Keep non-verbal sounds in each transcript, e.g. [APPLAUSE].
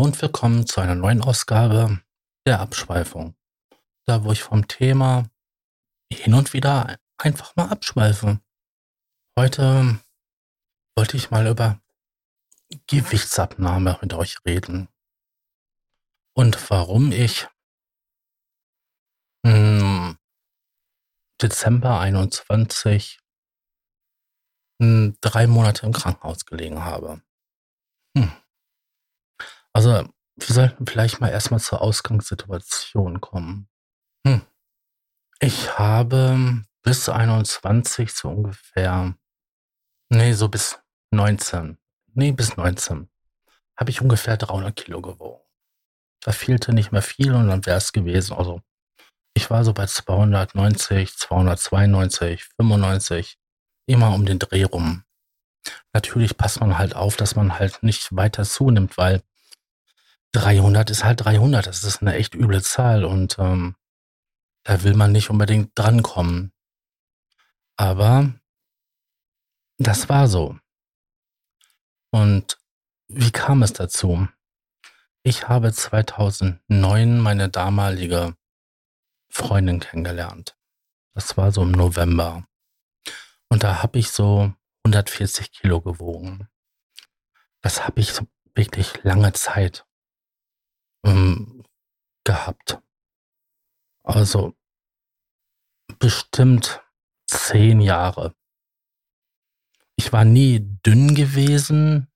Hallo und willkommen zu einer neuen Ausgabe der Abschweifung. Da, wo ich vom Thema hin und wieder einfach mal abschweife. Heute wollte ich mal über Gewichtsabnahme mit euch reden. Und warum ich im Dezember 21 drei Monate im Krankenhaus gelegen habe. Hm. Also, wir sollten vielleicht mal erstmal zur Ausgangssituation kommen. Hm. Ich habe bis 21 so ungefähr, nee, so bis 19, nee, bis 19, habe ich ungefähr 300 Kilo gewogen. Da fehlte nicht mehr viel und dann wäre es gewesen. Also, ich war so bei 290, 292, 95, immer um den Dreh rum. Natürlich passt man halt auf, dass man halt nicht weiter zunimmt, weil 300 ist halt 300. Das ist eine echt üble Zahl und ähm, da will man nicht unbedingt drankommen. Aber das war so. Und wie kam es dazu? Ich habe 2009 meine damalige Freundin kennengelernt. Das war so im November. Und da habe ich so 140 Kilo gewogen. Das habe ich so wirklich lange Zeit ähm, gehabt. Also bestimmt zehn Jahre. Ich war nie dünn gewesen.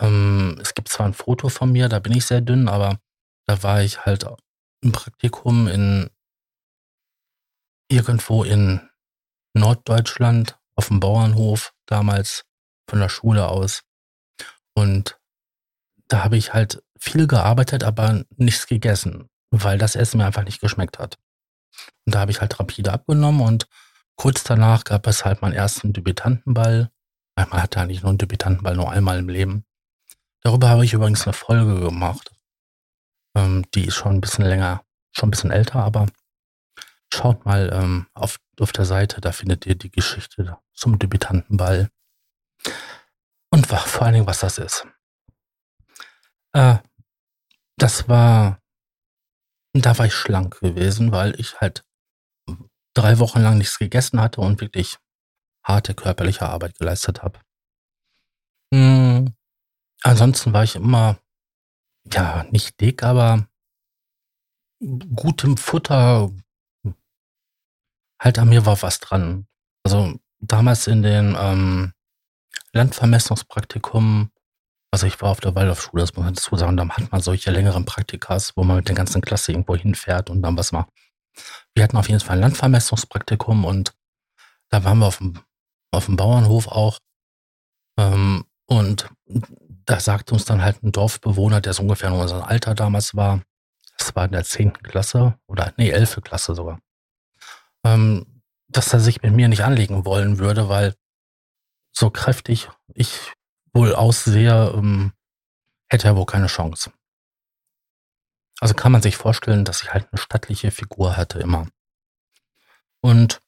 Ähm, es gibt zwar ein Foto von mir, da bin ich sehr dünn, aber da war ich halt im Praktikum in irgendwo in Norddeutschland auf dem Bauernhof damals von der Schule aus. Und da habe ich halt viel gearbeitet, aber nichts gegessen, weil das Essen mir einfach nicht geschmeckt hat. Und da habe ich halt rapide abgenommen und kurz danach gab es halt meinen ersten Debütantenball. Man hatte eigentlich nur einen Debütantenball nur einmal im Leben. Darüber habe ich übrigens eine Folge gemacht. Ähm, die ist schon ein bisschen länger, schon ein bisschen älter, aber schaut mal ähm, auf, auf der Seite, da findet ihr die Geschichte zum Debütantenball. Und vor allen Dingen, was das ist. Äh, das war, da war ich schlank gewesen, weil ich halt drei Wochen lang nichts gegessen hatte und wirklich harte körperliche Arbeit geleistet habe. Hm, ansonsten war ich immer, ja, nicht dick, aber gutem Futter, halt an mir war was dran. Also damals in den ähm, Landvermessungspraktikum also ich war auf der Waldorfschule, das muss man dazu sagen, da hat man solche längeren Praktikas, wo man mit der ganzen Klasse irgendwo hinfährt und dann was macht. Wir hatten auf jeden Fall ein Landvermessungspraktikum und da waren wir auf dem, auf dem Bauernhof auch. Ähm, und da sagte uns dann halt ein Dorfbewohner, der so ungefähr in unserem Alter damals war, das war in der zehnten Klasse oder nee, elfte Klasse sogar, ähm, dass er sich mit mir nicht anlegen wollen würde, weil so kräftig ich wohl aussehe, ähm, hätte er wohl keine Chance. Also kann man sich vorstellen, dass ich halt eine stattliche Figur hatte immer. Und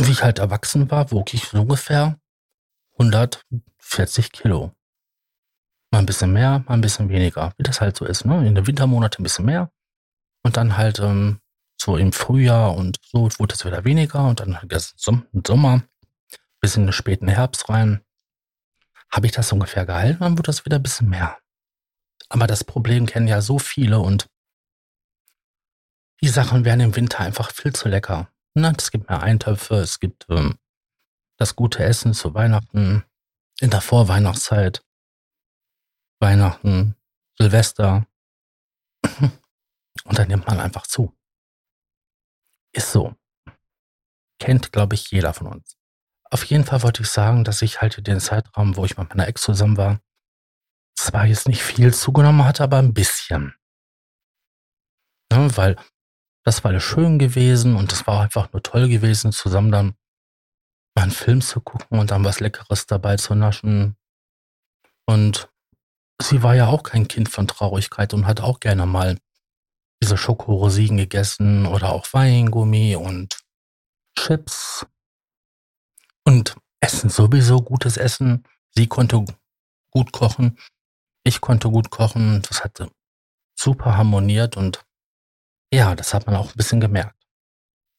wie ich halt erwachsen war, wog ich so ungefähr 140 Kilo. Mal ein bisschen mehr, mal ein bisschen weniger, wie das halt so ist. Ne? In den Wintermonaten ein bisschen mehr und dann halt ähm, so im Frühjahr und so wurde es wieder weniger und dann halt im Sommer bis in den späten Herbst rein habe ich das ungefähr gehalten, dann wird das wieder ein bisschen mehr. Aber das Problem kennen ja so viele und die Sachen werden im Winter einfach viel zu lecker. Na, es gibt mehr Eintöpfe, es gibt ähm, das gute Essen zu Weihnachten, in der Vorweihnachtszeit, Weihnachten, Silvester. [LAUGHS] Und dann nimmt man einfach zu. Ist so. Kennt, glaube ich, jeder von uns. Auf jeden Fall wollte ich sagen, dass ich halt den Zeitraum, wo ich mit meiner Ex zusammen war, zwar jetzt nicht viel zugenommen hatte, aber ein bisschen. Ja, weil das war alles schön gewesen und das war einfach nur toll gewesen, zusammen dann mal einen Film zu gucken und dann was Leckeres dabei zu naschen. Und sie war ja auch kein Kind von Traurigkeit und hat auch gerne mal diese Schokorosinen gegessen oder auch Weingummi und Chips und Essen sowieso, gutes Essen. Sie konnte gut kochen. Ich konnte gut kochen, das hat super harmoniert und ja, das hat man auch ein bisschen gemerkt.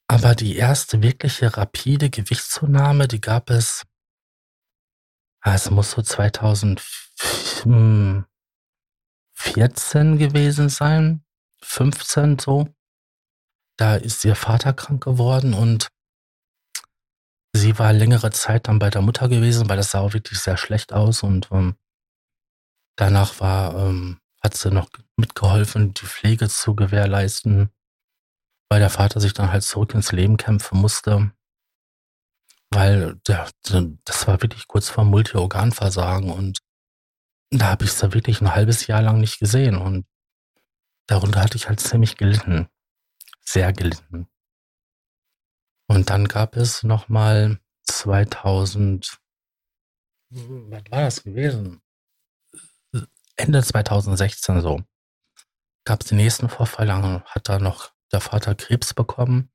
Aber die erste wirkliche rapide Gewichtszunahme, die gab es, ah, es muss so 2014 gewesen sein, 15 so. Da ist ihr Vater krank geworden und sie war längere Zeit dann bei der Mutter gewesen, weil das sah auch wirklich sehr schlecht aus und ähm, danach war, ähm, hat sie noch mitgeholfen, die Pflege zu gewährleisten, weil der Vater sich dann halt zurück ins Leben kämpfen musste, weil der, das war wirklich kurz vor Multiorganversagen und da habe ich sie wirklich ein halbes Jahr lang nicht gesehen und darunter hatte ich halt ziemlich gelitten, sehr gelitten. Und dann gab es nochmal 2000, was war das gewesen? Ende 2016 so. Gab es den nächsten Vorfall, dann hat da noch der Vater Krebs bekommen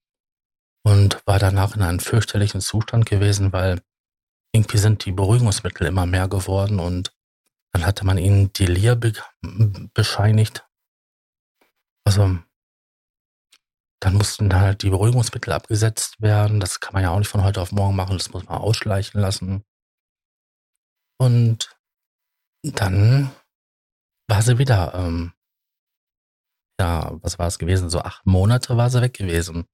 und war danach in einem fürchterlichen Zustand gewesen, weil irgendwie sind die Beruhigungsmittel immer mehr geworden und dann hatte man ihnen Delir be bescheinigt. Also dann mussten halt die Beruhigungsmittel abgesetzt werden. Das kann man ja auch nicht von heute auf morgen machen. Das muss man ausschleichen lassen. Und dann war sie wieder, ähm, ja, was war es gewesen? So acht Monate war sie weg gewesen.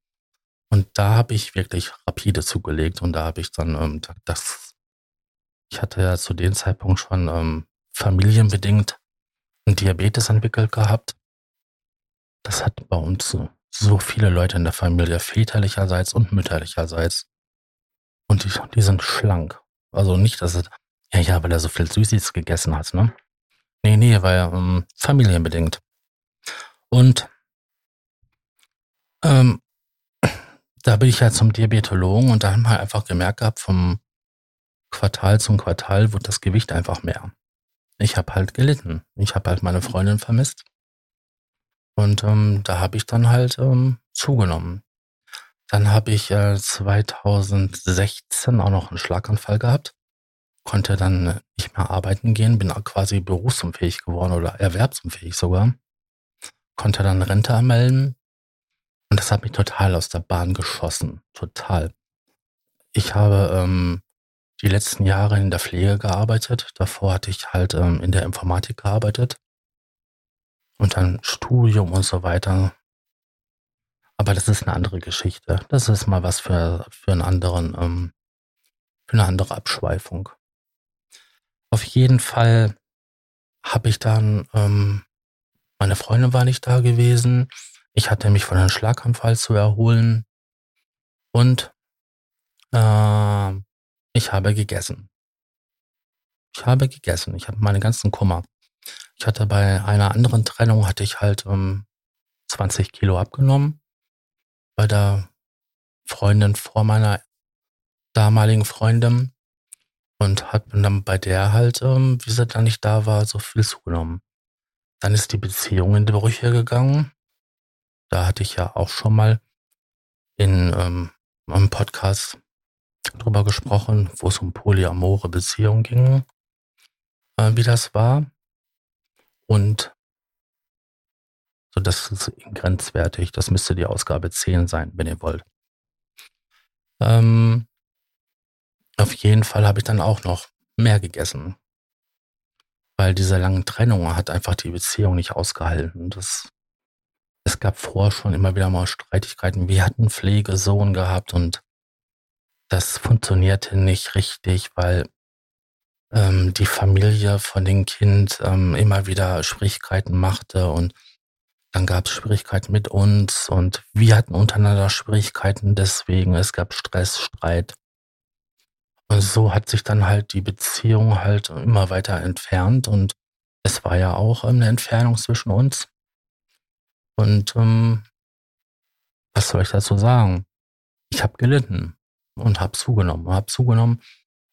Und da habe ich wirklich rapide zugelegt und da habe ich dann ähm, das, ich hatte ja zu dem Zeitpunkt schon ähm, familienbedingt einen Diabetes entwickelt gehabt. Das hat bei uns so viele Leute in der Familie, väterlicherseits und mütterlicherseits. Und die, die sind schlank. Also nicht, dass es, ja, ja, weil er so viel Süßes gegessen hat, ne? Nee, nee, weil ähm, familienbedingt. Und ähm, [CLEARS THROAT] da bin ich ja zum Diabetologen und da haben wir einfach gemerkt gehabt, vom Quartal zum Quartal wird das Gewicht einfach mehr. Ich habe halt gelitten. Ich habe halt meine Freundin vermisst. Und ähm, da habe ich dann halt ähm, zugenommen. Dann habe ich äh, 2016 auch noch einen Schlaganfall gehabt, konnte dann nicht mehr arbeiten gehen, bin quasi berufsunfähig geworden oder erwerbsunfähig sogar, konnte dann Rente anmelden. Und das hat mich total aus der Bahn geschossen, total. Ich habe ähm, die letzten Jahre in der Pflege gearbeitet, davor hatte ich halt ähm, in der Informatik gearbeitet und dann Studium und so weiter. Aber das ist eine andere Geschichte. Das ist mal was für, für einen anderen, ähm, für eine andere Abschweifung. Auf jeden Fall habe ich dann, ähm, meine Freundin war nicht da gewesen. Ich hatte mich von einem Schlaganfall zu erholen und äh, ich habe gegessen. Ich habe gegessen. Ich habe meine ganzen Kummer. Ich hatte bei einer anderen Trennung hatte ich halt ähm, 20 Kilo abgenommen. Bei der Freundin vor meiner damaligen Freundin und hat dann bei der halt, ähm, wie sie dann nicht da war, so viel zugenommen. Dann ist die Beziehung in die Brüche gegangen. Da hatte ich ja auch schon mal in ähm, einem Podcast drüber gesprochen, wo es um polyamore Beziehungen ging, äh, wie das war. Und so, das ist grenzwertig. Das müsste die Ausgabe 10 sein, wenn ihr wollt. Ähm, auf jeden Fall habe ich dann auch noch mehr gegessen. Weil diese langen Trennung hat einfach die Beziehung nicht ausgehalten. Das, es gab vorher schon immer wieder mal Streitigkeiten. Wir hatten Pflegesohn gehabt und das funktionierte nicht richtig, weil ähm, die Familie von dem Kind ähm, immer wieder Schwierigkeiten machte und dann gab es Schwierigkeiten mit uns und wir hatten untereinander Schwierigkeiten deswegen. Es gab Stress, Streit. Und so hat sich dann halt die Beziehung halt immer weiter entfernt und es war ja auch eine Entfernung zwischen uns. Und ähm, was soll ich dazu sagen? Ich habe gelitten und habe zugenommen, habe zugenommen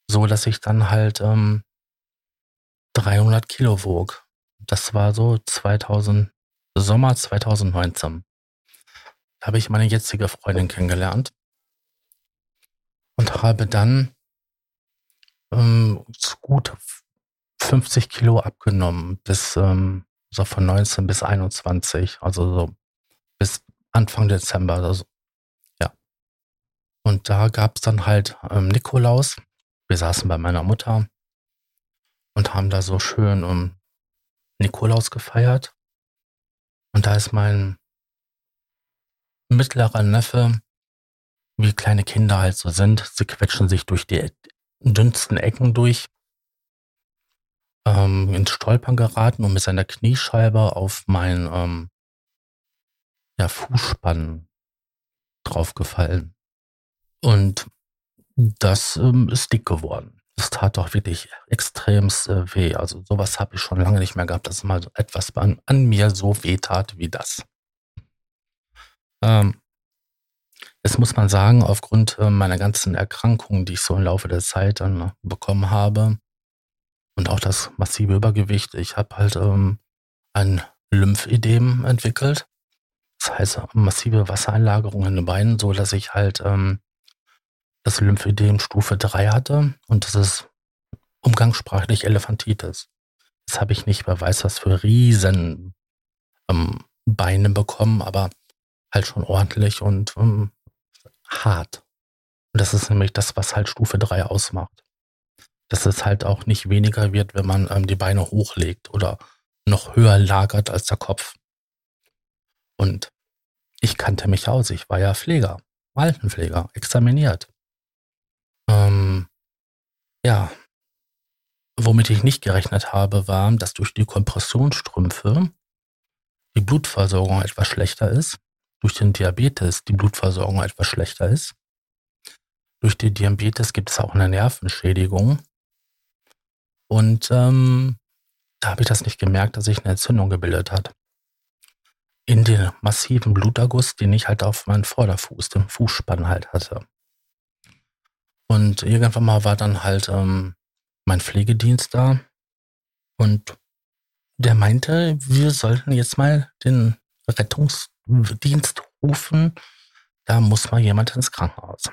so dass ich dann halt ähm, 300 Kilo wog. Das war so 2000, Sommer 2019. Da habe ich meine jetzige Freundin kennengelernt und habe dann ähm, gut 50 Kilo abgenommen, bis ähm, so von 19 bis 21, also so bis Anfang Dezember. Also, ja. Und da gab es dann halt ähm, Nikolaus. Wir saßen bei meiner Mutter und haben da so schön um Nikolaus gefeiert. Und da ist mein mittlerer Neffe, wie kleine Kinder halt so sind, sie quetschen sich durch die dünnsten Ecken durch, ähm, ins Stolpern geraten und mit seiner Kniescheibe auf mein ähm, ja, Fußspann draufgefallen. Und das ähm, ist dick geworden. Das tat doch wirklich extremst äh, weh. Also sowas habe ich schon lange nicht mehr gehabt, dass mal etwas an, an mir so weh tat wie das. Ähm, Jetzt muss man sagen, aufgrund äh, meiner ganzen Erkrankungen, die ich so im Laufe der Zeit dann bekommen habe und auch das massive Übergewicht, ich habe halt ähm, ein Lymphedem entwickelt. Das heißt massive Wassereinlagerung in den Beinen, so dass ich halt ähm, das Lymphedem Stufe 3 hatte und das ist umgangssprachlich Elefantitis. Das habe ich nicht, wer weiß was für riesen ähm, Beine bekommen, aber halt schon ordentlich und ähm, hart. Und das ist nämlich das, was halt Stufe 3 ausmacht. Dass es halt auch nicht weniger wird, wenn man ähm, die Beine hochlegt oder noch höher lagert als der Kopf. Und ich kannte mich aus. Ich war ja Pfleger, Altenpfleger, examiniert. Ähm, ja. Womit ich nicht gerechnet habe, war, dass durch die Kompressionsstrümpfe die Blutversorgung etwas schlechter ist durch den Diabetes die Blutversorgung etwas schlechter ist. Durch die Diabetes gibt es auch eine Nervenschädigung. Und ähm, da habe ich das nicht gemerkt, dass sich eine Entzündung gebildet hat. In den massiven Bluterguss, den ich halt auf meinen Vorderfuß, den Fußspann halt hatte. Und irgendwann mal war dann halt ähm, mein Pflegedienst da und der meinte, wir sollten jetzt mal den Rettungsdienst rufen, da muss mal jemand ins Krankenhaus.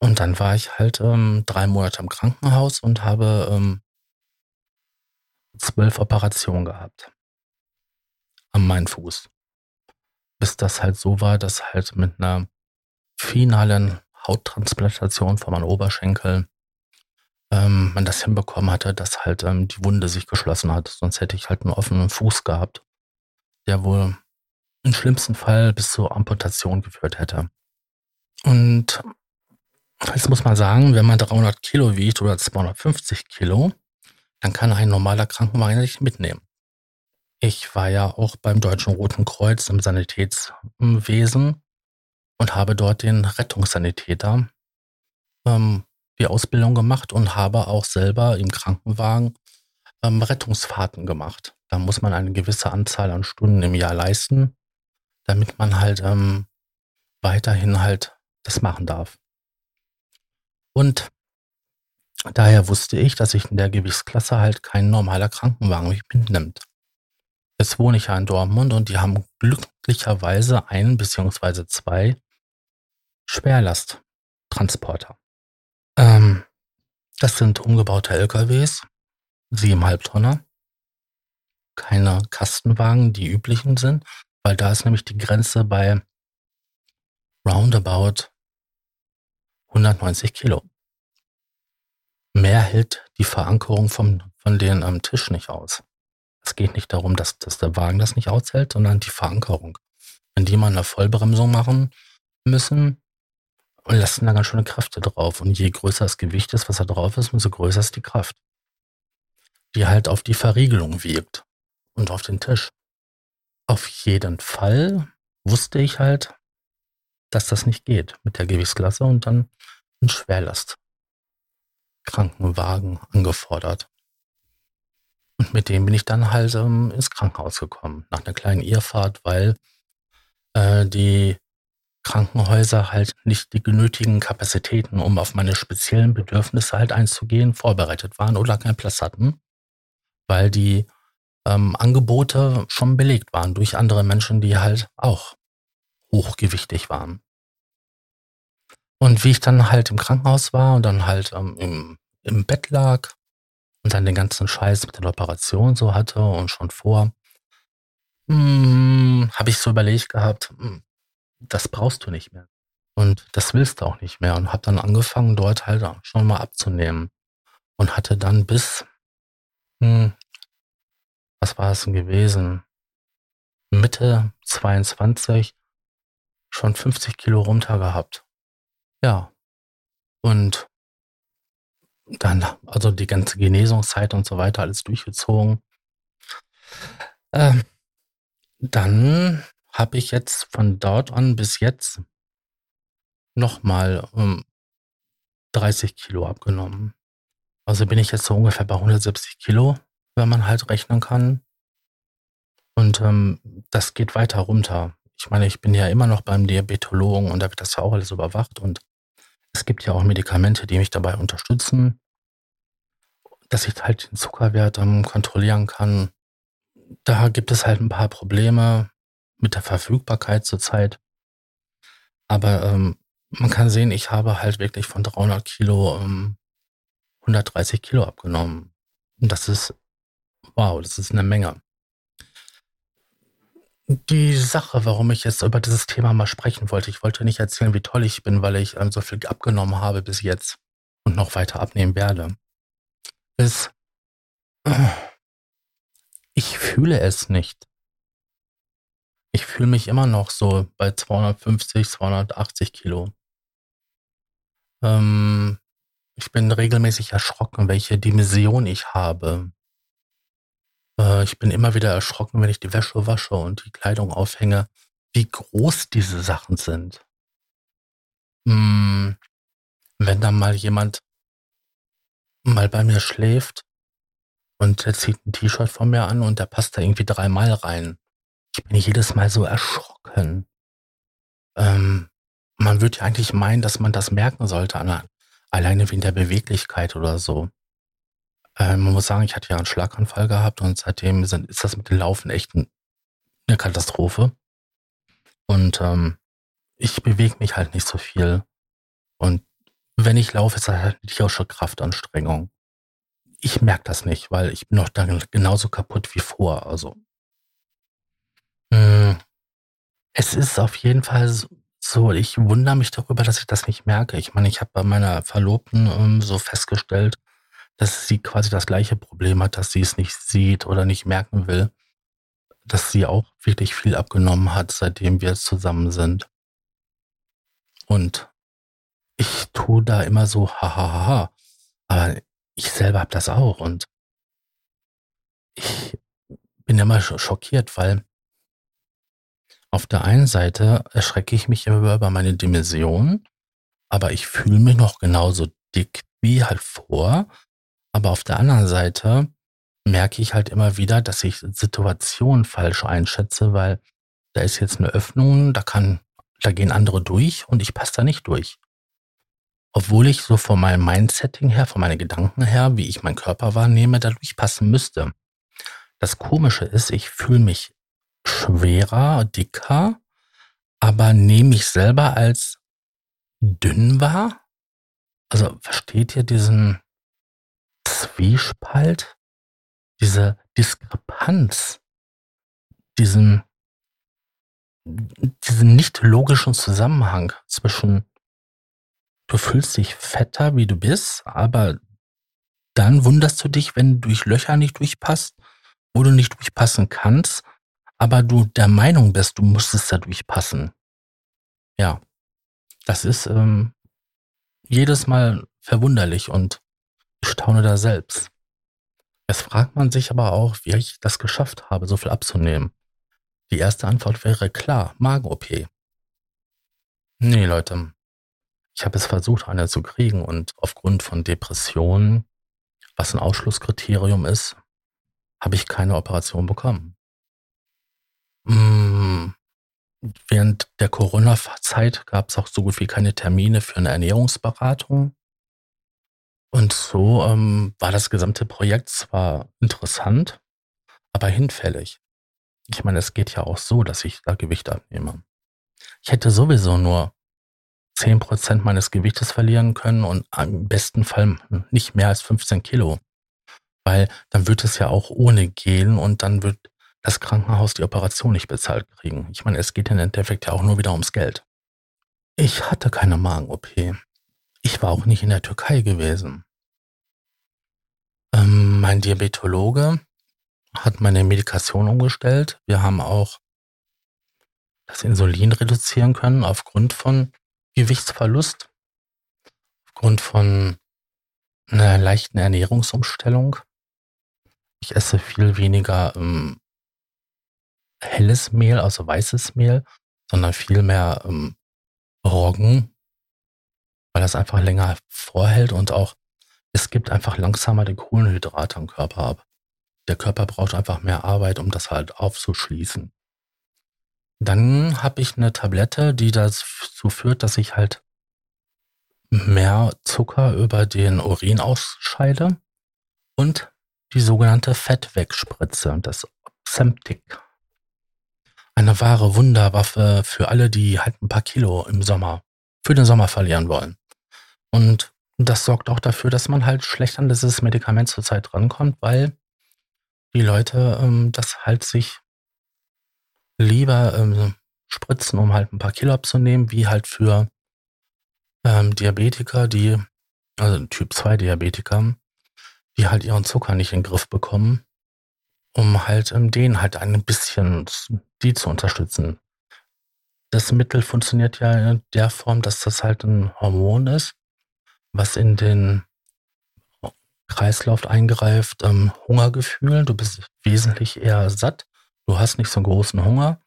Und dann war ich halt ähm, drei Monate im Krankenhaus und habe ähm, zwölf Operationen gehabt an meinem Fuß. Bis das halt so war, dass halt mit einer finalen Hauttransplantation von meinem Oberschenkel ähm, man das hinbekommen hatte, dass halt ähm, die Wunde sich geschlossen hat. Sonst hätte ich halt einen offenen Fuß gehabt, der wohl im schlimmsten Fall bis zur Amputation geführt hätte. Und jetzt muss man sagen, wenn man 300 Kilo wiegt oder 250 Kilo, dann kann ein normaler Krankenwagen nicht mitnehmen. Ich war ja auch beim Deutschen Roten Kreuz im Sanitätswesen und habe dort den Rettungssanitäter ähm, die Ausbildung gemacht und habe auch selber im Krankenwagen ähm, Rettungsfahrten gemacht. Da muss man eine gewisse Anzahl an Stunden im Jahr leisten damit man halt ähm, weiterhin halt das machen darf. Und daher wusste ich, dass ich in der Gewichtsklasse halt kein normaler Krankenwagen mich mitnimmt. Jetzt wohne ich ja in Dortmund und die haben glücklicherweise ein beziehungsweise zwei Schwerlasttransporter. Ähm, das sind umgebaute LKWs, siebeneinhalb Tonner. Keine Kastenwagen, die üblichen sind, weil da ist nämlich die Grenze bei roundabout 190 Kilo. Mehr hält die Verankerung vom, von denen am Tisch nicht aus. Es geht nicht darum, dass, dass der Wagen das nicht aushält, sondern die Verankerung. Wenn die mal eine Vollbremsung machen müssen, lassen da ganz schöne Kräfte drauf. Und je größer das Gewicht ist, was da drauf ist, umso größer ist die Kraft. Die halt auf die Verriegelung wirkt und auf den Tisch. Auf jeden Fall wusste ich halt, dass das nicht geht mit der Gewichtsklasse und dann ein Schwerlast Krankenwagen angefordert. Und mit dem bin ich dann halt ähm, ins Krankenhaus gekommen, nach einer kleinen Irrfahrt, weil äh, die Krankenhäuser halt nicht die genötigen Kapazitäten, um auf meine speziellen Bedürfnisse halt einzugehen, vorbereitet waren oder keinen Platz hatten, weil die ähm, Angebote schon belegt waren durch andere Menschen, die halt auch hochgewichtig waren. Und wie ich dann halt im Krankenhaus war und dann halt ähm, im, im Bett lag und dann den ganzen Scheiß mit der Operation so hatte und schon vor, hm, habe ich so überlegt gehabt, hm, das brauchst du nicht mehr. Und das willst du auch nicht mehr. Und habe dann angefangen, dort halt schon mal abzunehmen. Und hatte dann bis, hm, was war es denn gewesen? Mitte 22 schon 50 Kilo runter gehabt. Ja. Und dann, also die ganze Genesungszeit und so weiter, alles durchgezogen. Ähm, dann habe ich jetzt von dort an bis jetzt nochmal um 30 Kilo abgenommen. Also bin ich jetzt so ungefähr bei 170 Kilo, wenn man halt rechnen kann. Und ähm, das geht weiter runter. Ich meine, ich bin ja immer noch beim Diabetologen und da wird das ja auch alles überwacht und es gibt ja auch Medikamente, die mich dabei unterstützen, dass ich halt den Zuckerwert ähm, kontrollieren kann. Da gibt es halt ein paar Probleme mit der Verfügbarkeit zurzeit. Aber ähm, man kann sehen, ich habe halt wirklich von 300 Kilo ähm, 130 Kilo abgenommen. Und das ist, wow, das ist eine Menge. Die Sache, warum ich jetzt über dieses Thema mal sprechen wollte, ich wollte nicht erzählen, wie toll ich bin, weil ich ähm, so viel abgenommen habe bis jetzt und noch weiter abnehmen werde, ist, ich fühle es nicht. Ich fühle mich immer noch so bei 250, 280 Kilo. Ähm, ich bin regelmäßig erschrocken, welche Dimension ich habe. Äh, ich bin immer wieder erschrocken, wenn ich die Wäsche wasche und die Kleidung aufhänge, wie groß diese Sachen sind. Hm, wenn dann mal jemand mal bei mir schläft und er zieht ein T-Shirt von mir an und der passt da irgendwie dreimal rein. Ich bin jedes Mal so erschrocken. Ähm, man würde ja eigentlich meinen, dass man das merken sollte, alleine wegen der Beweglichkeit oder so. Äh, man muss sagen, ich hatte ja einen Schlaganfall gehabt und seitdem sind, ist das mit dem Laufen echt eine Katastrophe. Und ähm, ich bewege mich halt nicht so viel. Und wenn ich laufe, ist das halt nicht auch schon Kraftanstrengung. Ich merke das nicht, weil ich bin noch dann genauso kaputt wie vor. Also es ist auf jeden Fall so, ich wundere mich darüber, dass ich das nicht merke. Ich meine, ich habe bei meiner Verlobten ähm, so festgestellt, dass sie quasi das gleiche Problem hat, dass sie es nicht sieht oder nicht merken will, dass sie auch wirklich viel abgenommen hat, seitdem wir zusammen sind. Und ich tue da immer so, hahaha. Aber ich selber habe das auch und ich bin immer schockiert, weil auf der einen Seite erschrecke ich mich immer über meine Dimension, aber ich fühle mich noch genauso dick wie halt vor aber auf der anderen Seite merke ich halt immer wieder, dass ich Situationen falsch einschätze, weil da ist jetzt eine Öffnung, da kann, da gehen andere durch und ich passe da nicht durch. Obwohl ich so von meinem Mindsetting her, von meinen Gedanken her, wie ich meinen Körper wahrnehme, da durchpassen müsste. Das Komische ist, ich fühle mich schwerer, dicker, aber nehme mich selber als dünn wahr. Also versteht ihr diesen, Zwiespalt, diese Diskrepanz, diesen, diesen nicht logischen Zusammenhang zwischen du fühlst dich fetter, wie du bist, aber dann wunderst du dich, wenn du durch Löcher nicht durchpasst, wo du nicht durchpassen kannst, aber du der Meinung bist, du musstest da durchpassen. Ja, das ist ähm, jedes Mal verwunderlich und ich staune da selbst. Es fragt man sich aber auch, wie ich das geschafft habe, so viel abzunehmen. Die erste Antwort wäre klar, Magen-OP. Nee, Leute. Ich habe es versucht, eine zu kriegen und aufgrund von Depressionen, was ein Ausschlusskriterium ist, habe ich keine Operation bekommen. Mmh. Während der Corona-Zeit gab es auch so gut wie keine Termine für eine Ernährungsberatung. Und so ähm, war das gesamte Projekt zwar interessant, aber hinfällig. Ich meine, es geht ja auch so, dass ich da Gewicht abnehme. Ich hätte sowieso nur zehn Prozent meines Gewichtes verlieren können und im besten Fall nicht mehr als 15 Kilo. Weil dann wird es ja auch ohne gehen und dann wird das Krankenhaus die Operation nicht bezahlt kriegen. Ich meine, es geht im Endeffekt ja auch nur wieder ums Geld. Ich hatte keine Magen-OP. Ich war auch nicht in der Türkei gewesen. Ähm, mein Diabetologe hat meine Medikation umgestellt. Wir haben auch das Insulin reduzieren können aufgrund von Gewichtsverlust, aufgrund von einer leichten Ernährungsumstellung. Ich esse viel weniger ähm, helles Mehl, also weißes Mehl, sondern viel mehr ähm, Roggen, weil das einfach länger vorhält und auch es gibt einfach langsamer die Kohlenhydrate am Körper ab. Der Körper braucht einfach mehr Arbeit, um das halt aufzuschließen. Dann habe ich eine Tablette, die dazu führt, dass ich halt mehr Zucker über den Urin ausscheide und die sogenannte Fettwegspritze, das Semtic. Eine wahre Wunderwaffe für alle, die halt ein paar Kilo im Sommer, für den Sommer verlieren wollen. Und das sorgt auch dafür, dass man halt schlecht an dieses Medikament zurzeit rankommt, weil die Leute ähm, das halt sich lieber ähm, spritzen, um halt ein paar Kilo abzunehmen, wie halt für ähm, Diabetiker, die, also Typ 2 Diabetiker, die halt ihren Zucker nicht in den Griff bekommen, um halt ähm, denen halt ein bisschen die zu unterstützen. Das Mittel funktioniert ja in der Form, dass das halt ein Hormon ist, was in den Kreislauf eingreift, ähm, Hungergefühl. Du bist wesentlich eher satt. Du hast nicht so einen großen Hunger.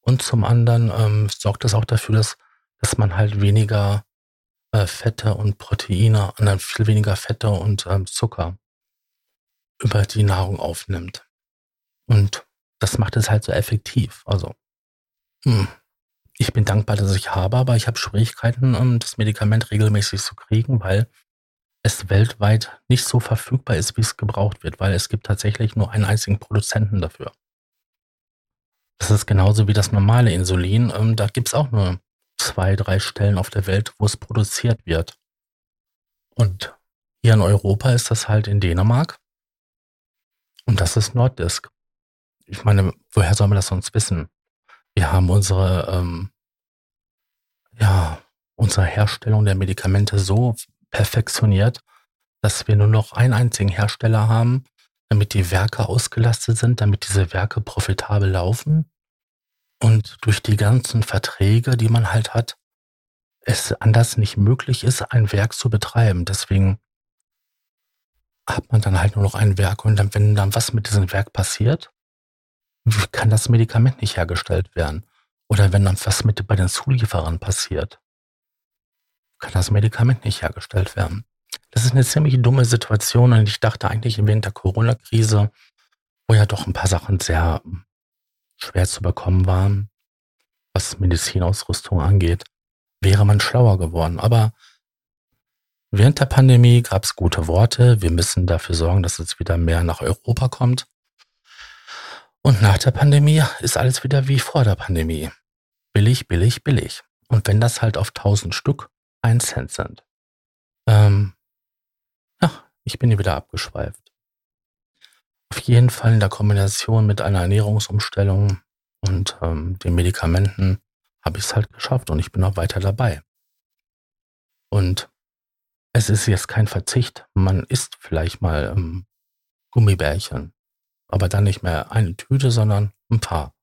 Und zum anderen ähm, sorgt das auch dafür, dass, dass man halt weniger äh, Fette und Proteine, viel weniger Fette und ähm, Zucker über die Nahrung aufnimmt. Und das macht es halt so effektiv. Also, mh. Hm, ich bin dankbar, dass ich habe, aber ich habe Schwierigkeiten, um das Medikament regelmäßig zu kriegen, weil es weltweit nicht so verfügbar ist, wie es gebraucht wird, weil es gibt tatsächlich nur einen einzigen Produzenten dafür. Das ist genauso wie das normale Insulin. Ähm, da gibt es auch nur zwei, drei Stellen auf der Welt, wo es produziert wird. Und hier in Europa ist das halt in Dänemark. Und das ist Norddisk. Ich meine, woher soll man das sonst wissen? Wir haben unsere, ähm, ja, unsere Herstellung der Medikamente so perfektioniert, dass wir nur noch einen einzigen Hersteller haben, damit die Werke ausgelastet sind, damit diese Werke profitabel laufen. Und durch die ganzen Verträge, die man halt hat, es anders nicht möglich ist, ein Werk zu betreiben. Deswegen hat man dann halt nur noch ein Werk und dann, wenn dann was mit diesem Werk passiert, kann das Medikament nicht hergestellt werden. Oder wenn dann was mit bei den Zulieferern passiert, kann das Medikament nicht hergestellt werden. Das ist eine ziemlich dumme Situation und ich dachte eigentlich während der Corona-Krise, wo ja doch ein paar Sachen sehr schwer zu bekommen waren, was Medizinausrüstung angeht, wäre man schlauer geworden. Aber während der Pandemie gab es gute Worte. Wir müssen dafür sorgen, dass es wieder mehr nach Europa kommt. Und nach der Pandemie ist alles wieder wie vor der Pandemie. Billig, billig, billig. Und wenn das halt auf 1000 Stück ein Cent sind. Ähm, ja, ich bin hier wieder abgeschweift. Auf jeden Fall in der Kombination mit einer Ernährungsumstellung und ähm, den Medikamenten habe ich es halt geschafft und ich bin auch weiter dabei. Und es ist jetzt kein Verzicht. Man isst vielleicht mal ähm, Gummibärchen aber dann nicht mehr eine Tüte, sondern ein paar.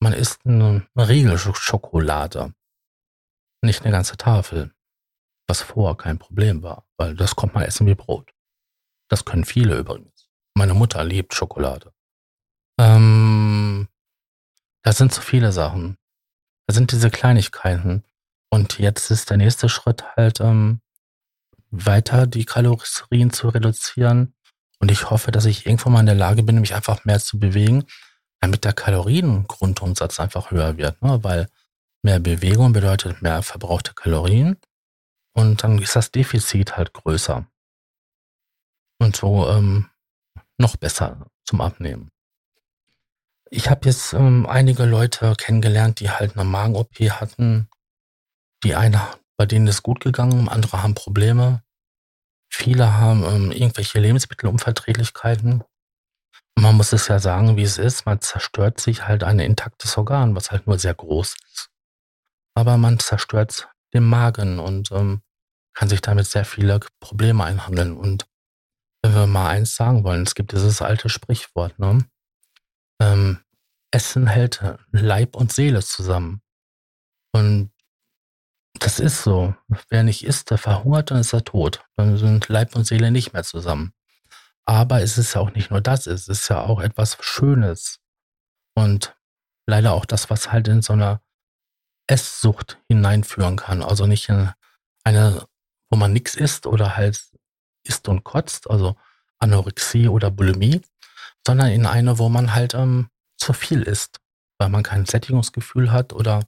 Man isst eine, eine Riegelschokolade, nicht eine ganze Tafel, was vorher kein Problem war, weil das kommt man essen wie Brot. Das können viele übrigens. Meine Mutter liebt Schokolade. Ähm, das sind so viele Sachen. Das sind diese Kleinigkeiten. Und jetzt ist der nächste Schritt halt ähm, weiter die Kalorien zu reduzieren und ich hoffe, dass ich irgendwann mal in der Lage bin, mich einfach mehr zu bewegen, damit der Kaloriengrundumsatz einfach höher wird. Ne? Weil mehr Bewegung bedeutet mehr verbrauchte Kalorien und dann ist das Defizit halt größer. Und so ähm, noch besser zum Abnehmen. Ich habe jetzt ähm, einige Leute kennengelernt, die halt eine Magen-OP hatten. Die eine, bei denen ist gut gegangen, andere haben Probleme. Viele haben ähm, irgendwelche Lebensmittelunverträglichkeiten. Man muss es ja sagen, wie es ist. Man zerstört sich halt ein intaktes Organ, was halt nur sehr groß ist. Aber man zerstört den Magen und ähm, kann sich damit sehr viele Probleme einhandeln. Und wenn wir mal eins sagen wollen, es gibt dieses alte Sprichwort, ne? Ähm, Essen hält Leib und Seele zusammen. Und das ist so. Wer nicht isst, der verhungert, dann ist er tot. Dann sind Leib und Seele nicht mehr zusammen. Aber es ist ja auch nicht nur das, es ist ja auch etwas Schönes. Und leider auch das, was halt in so einer Esssucht hineinführen kann. Also nicht in eine, wo man nichts isst oder halt isst und kotzt, also Anorexie oder Bulimie, sondern in eine, wo man halt ähm, zu viel isst, weil man kein Sättigungsgefühl hat oder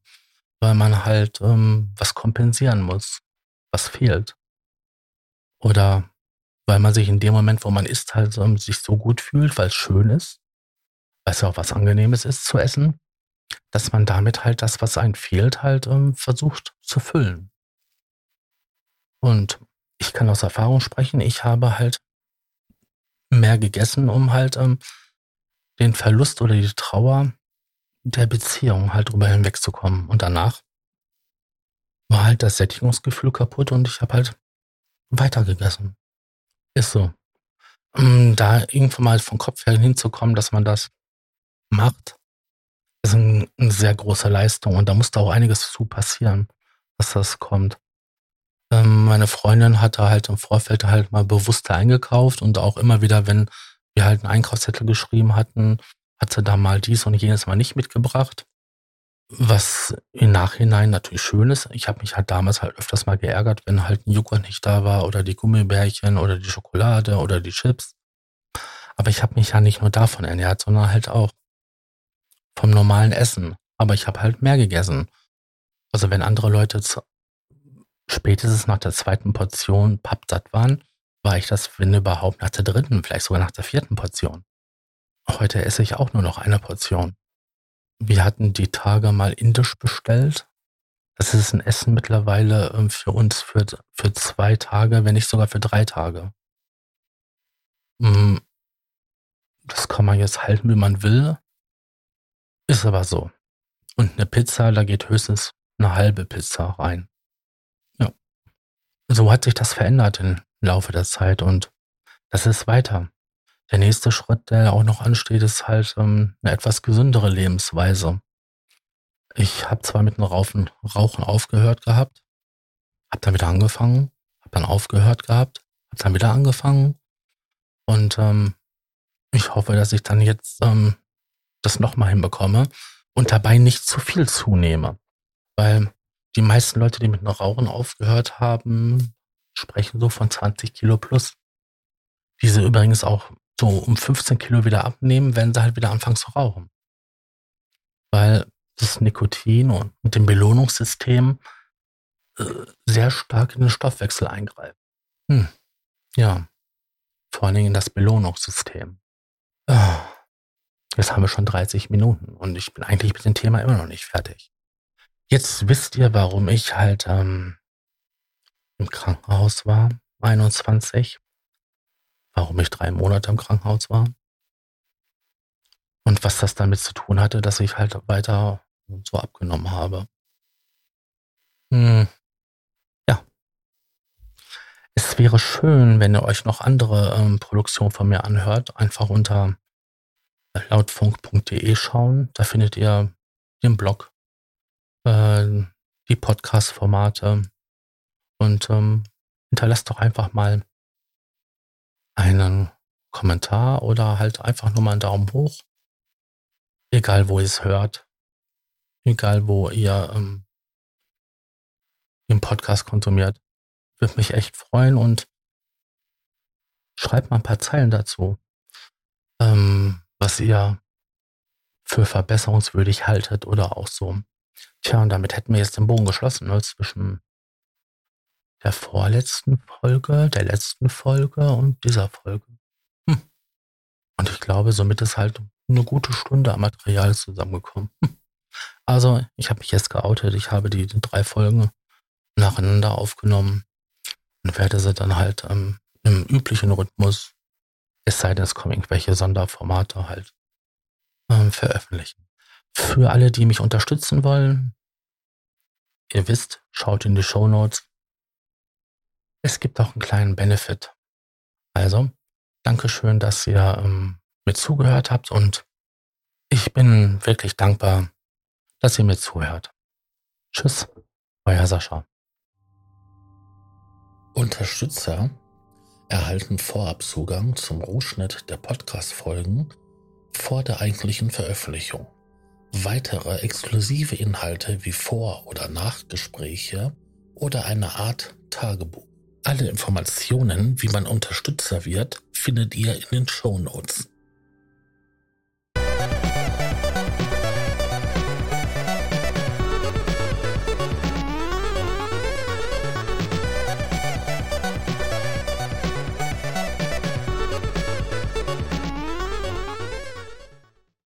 weil man halt ähm, was kompensieren muss, was fehlt. Oder weil man sich in dem Moment, wo man isst, halt ähm, sich so gut fühlt, weil es schön ist, weil es ja auch was Angenehmes ist zu essen, dass man damit halt das, was einem fehlt, halt ähm, versucht zu füllen. Und ich kann aus Erfahrung sprechen, ich habe halt mehr gegessen, um halt ähm, den Verlust oder die Trauer der Beziehung halt drüber hinwegzukommen. Und danach war halt das Sättigungsgefühl kaputt und ich habe halt weitergegessen. Ist so. Um da irgendwann mal vom Kopf her hinzukommen, dass man das macht, ist ein, eine sehr große Leistung und da musste auch einiges zu passieren, dass das kommt. Ähm, meine Freundin hatte halt im Vorfeld halt mal bewusster eingekauft und auch immer wieder, wenn wir halt einen Einkaufszettel geschrieben hatten, hat sie da mal dies und jenes mal nicht mitgebracht. Was im Nachhinein natürlich schön ist. Ich habe mich halt damals halt öfters mal geärgert, wenn halt ein Joghurt nicht da war oder die Gummibärchen oder die Schokolade oder die Chips. Aber ich habe mich ja nicht nur davon ernährt, sondern halt auch vom normalen Essen. Aber ich habe halt mehr gegessen. Also wenn andere Leute spätestens nach der zweiten Portion pappsatt waren, war ich das, wenn überhaupt, nach der dritten, vielleicht sogar nach der vierten Portion. Heute esse ich auch nur noch eine Portion. Wir hatten die Tage mal indisch bestellt. Das ist ein Essen mittlerweile ähm, für uns für, für zwei Tage, wenn nicht sogar für drei Tage. Mm, das kann man jetzt halten, wie man will. Ist aber so. Und eine Pizza, da geht höchstens eine halbe Pizza rein. Ja. So hat sich das verändert im Laufe der Zeit und das ist weiter. Der nächste Schritt, der auch noch ansteht, ist halt ähm, eine etwas gesündere Lebensweise. Ich habe zwar mit dem Rauchen, Rauchen aufgehört gehabt, habe dann wieder angefangen, habe dann aufgehört gehabt, habe dann wieder angefangen und ähm, ich hoffe, dass ich dann jetzt ähm, das nochmal hinbekomme und dabei nicht zu viel zunehme, weil die meisten Leute, die mit dem Rauchen aufgehört haben, sprechen so von 20 Kilo plus. Diese übrigens auch so um 15 Kilo wieder abnehmen, wenn sie halt wieder anfangen zu rauchen. Weil das Nikotin und dem Belohnungssystem äh, sehr stark in den Stoffwechsel eingreift. Hm. Ja, vor allen Dingen in das Belohnungssystem. Ah. Jetzt haben wir schon 30 Minuten und ich bin eigentlich mit dem Thema immer noch nicht fertig. Jetzt wisst ihr, warum ich halt ähm, im Krankenhaus war, 21, warum ich drei Monate im Krankenhaus war. Und was das damit zu tun hatte, dass ich halt weiter so abgenommen habe. Hm. Ja. Es wäre schön, wenn ihr euch noch andere ähm, Produktionen von mir anhört. Einfach unter lautfunk.de schauen. Da findet ihr den Blog, äh, die Podcast-Formate und ähm, hinterlasst doch einfach mal einen Kommentar oder halt einfach nur mal einen Daumen hoch. Egal, wo ihr es hört. Egal, wo ihr ähm, den Podcast konsumiert. Würde mich echt freuen und schreibt mal ein paar Zeilen dazu, ähm, was ihr für verbesserungswürdig haltet oder auch so. Tja, und damit hätten wir jetzt den Bogen geschlossen ne, zwischen der vorletzten Folge, der letzten Folge und dieser Folge. Hm. Und ich glaube, somit ist halt eine gute Stunde am Material zusammengekommen. Hm. Also, ich habe mich jetzt geoutet. Ich habe die drei Folgen nacheinander aufgenommen und werde sie dann halt ähm, im üblichen Rhythmus, es sei denn, es kommen irgendwelche Sonderformate halt, ähm, veröffentlichen. Für alle, die mich unterstützen wollen, ihr wisst, schaut in die Show Notes. Es gibt auch einen kleinen Benefit. Also, Dankeschön, dass ihr ähm, mir zugehört habt und ich bin wirklich dankbar, dass ihr mir zuhört. Tschüss, euer Sascha. Unterstützer erhalten Vorabzugang zum Rohschnitt der Podcast-Folgen vor der eigentlichen Veröffentlichung. Weitere exklusive Inhalte wie Vor- oder Nachgespräche oder eine Art Tagebuch. Alle Informationen, wie man Unterstützer wird, findet ihr in den Show Notes.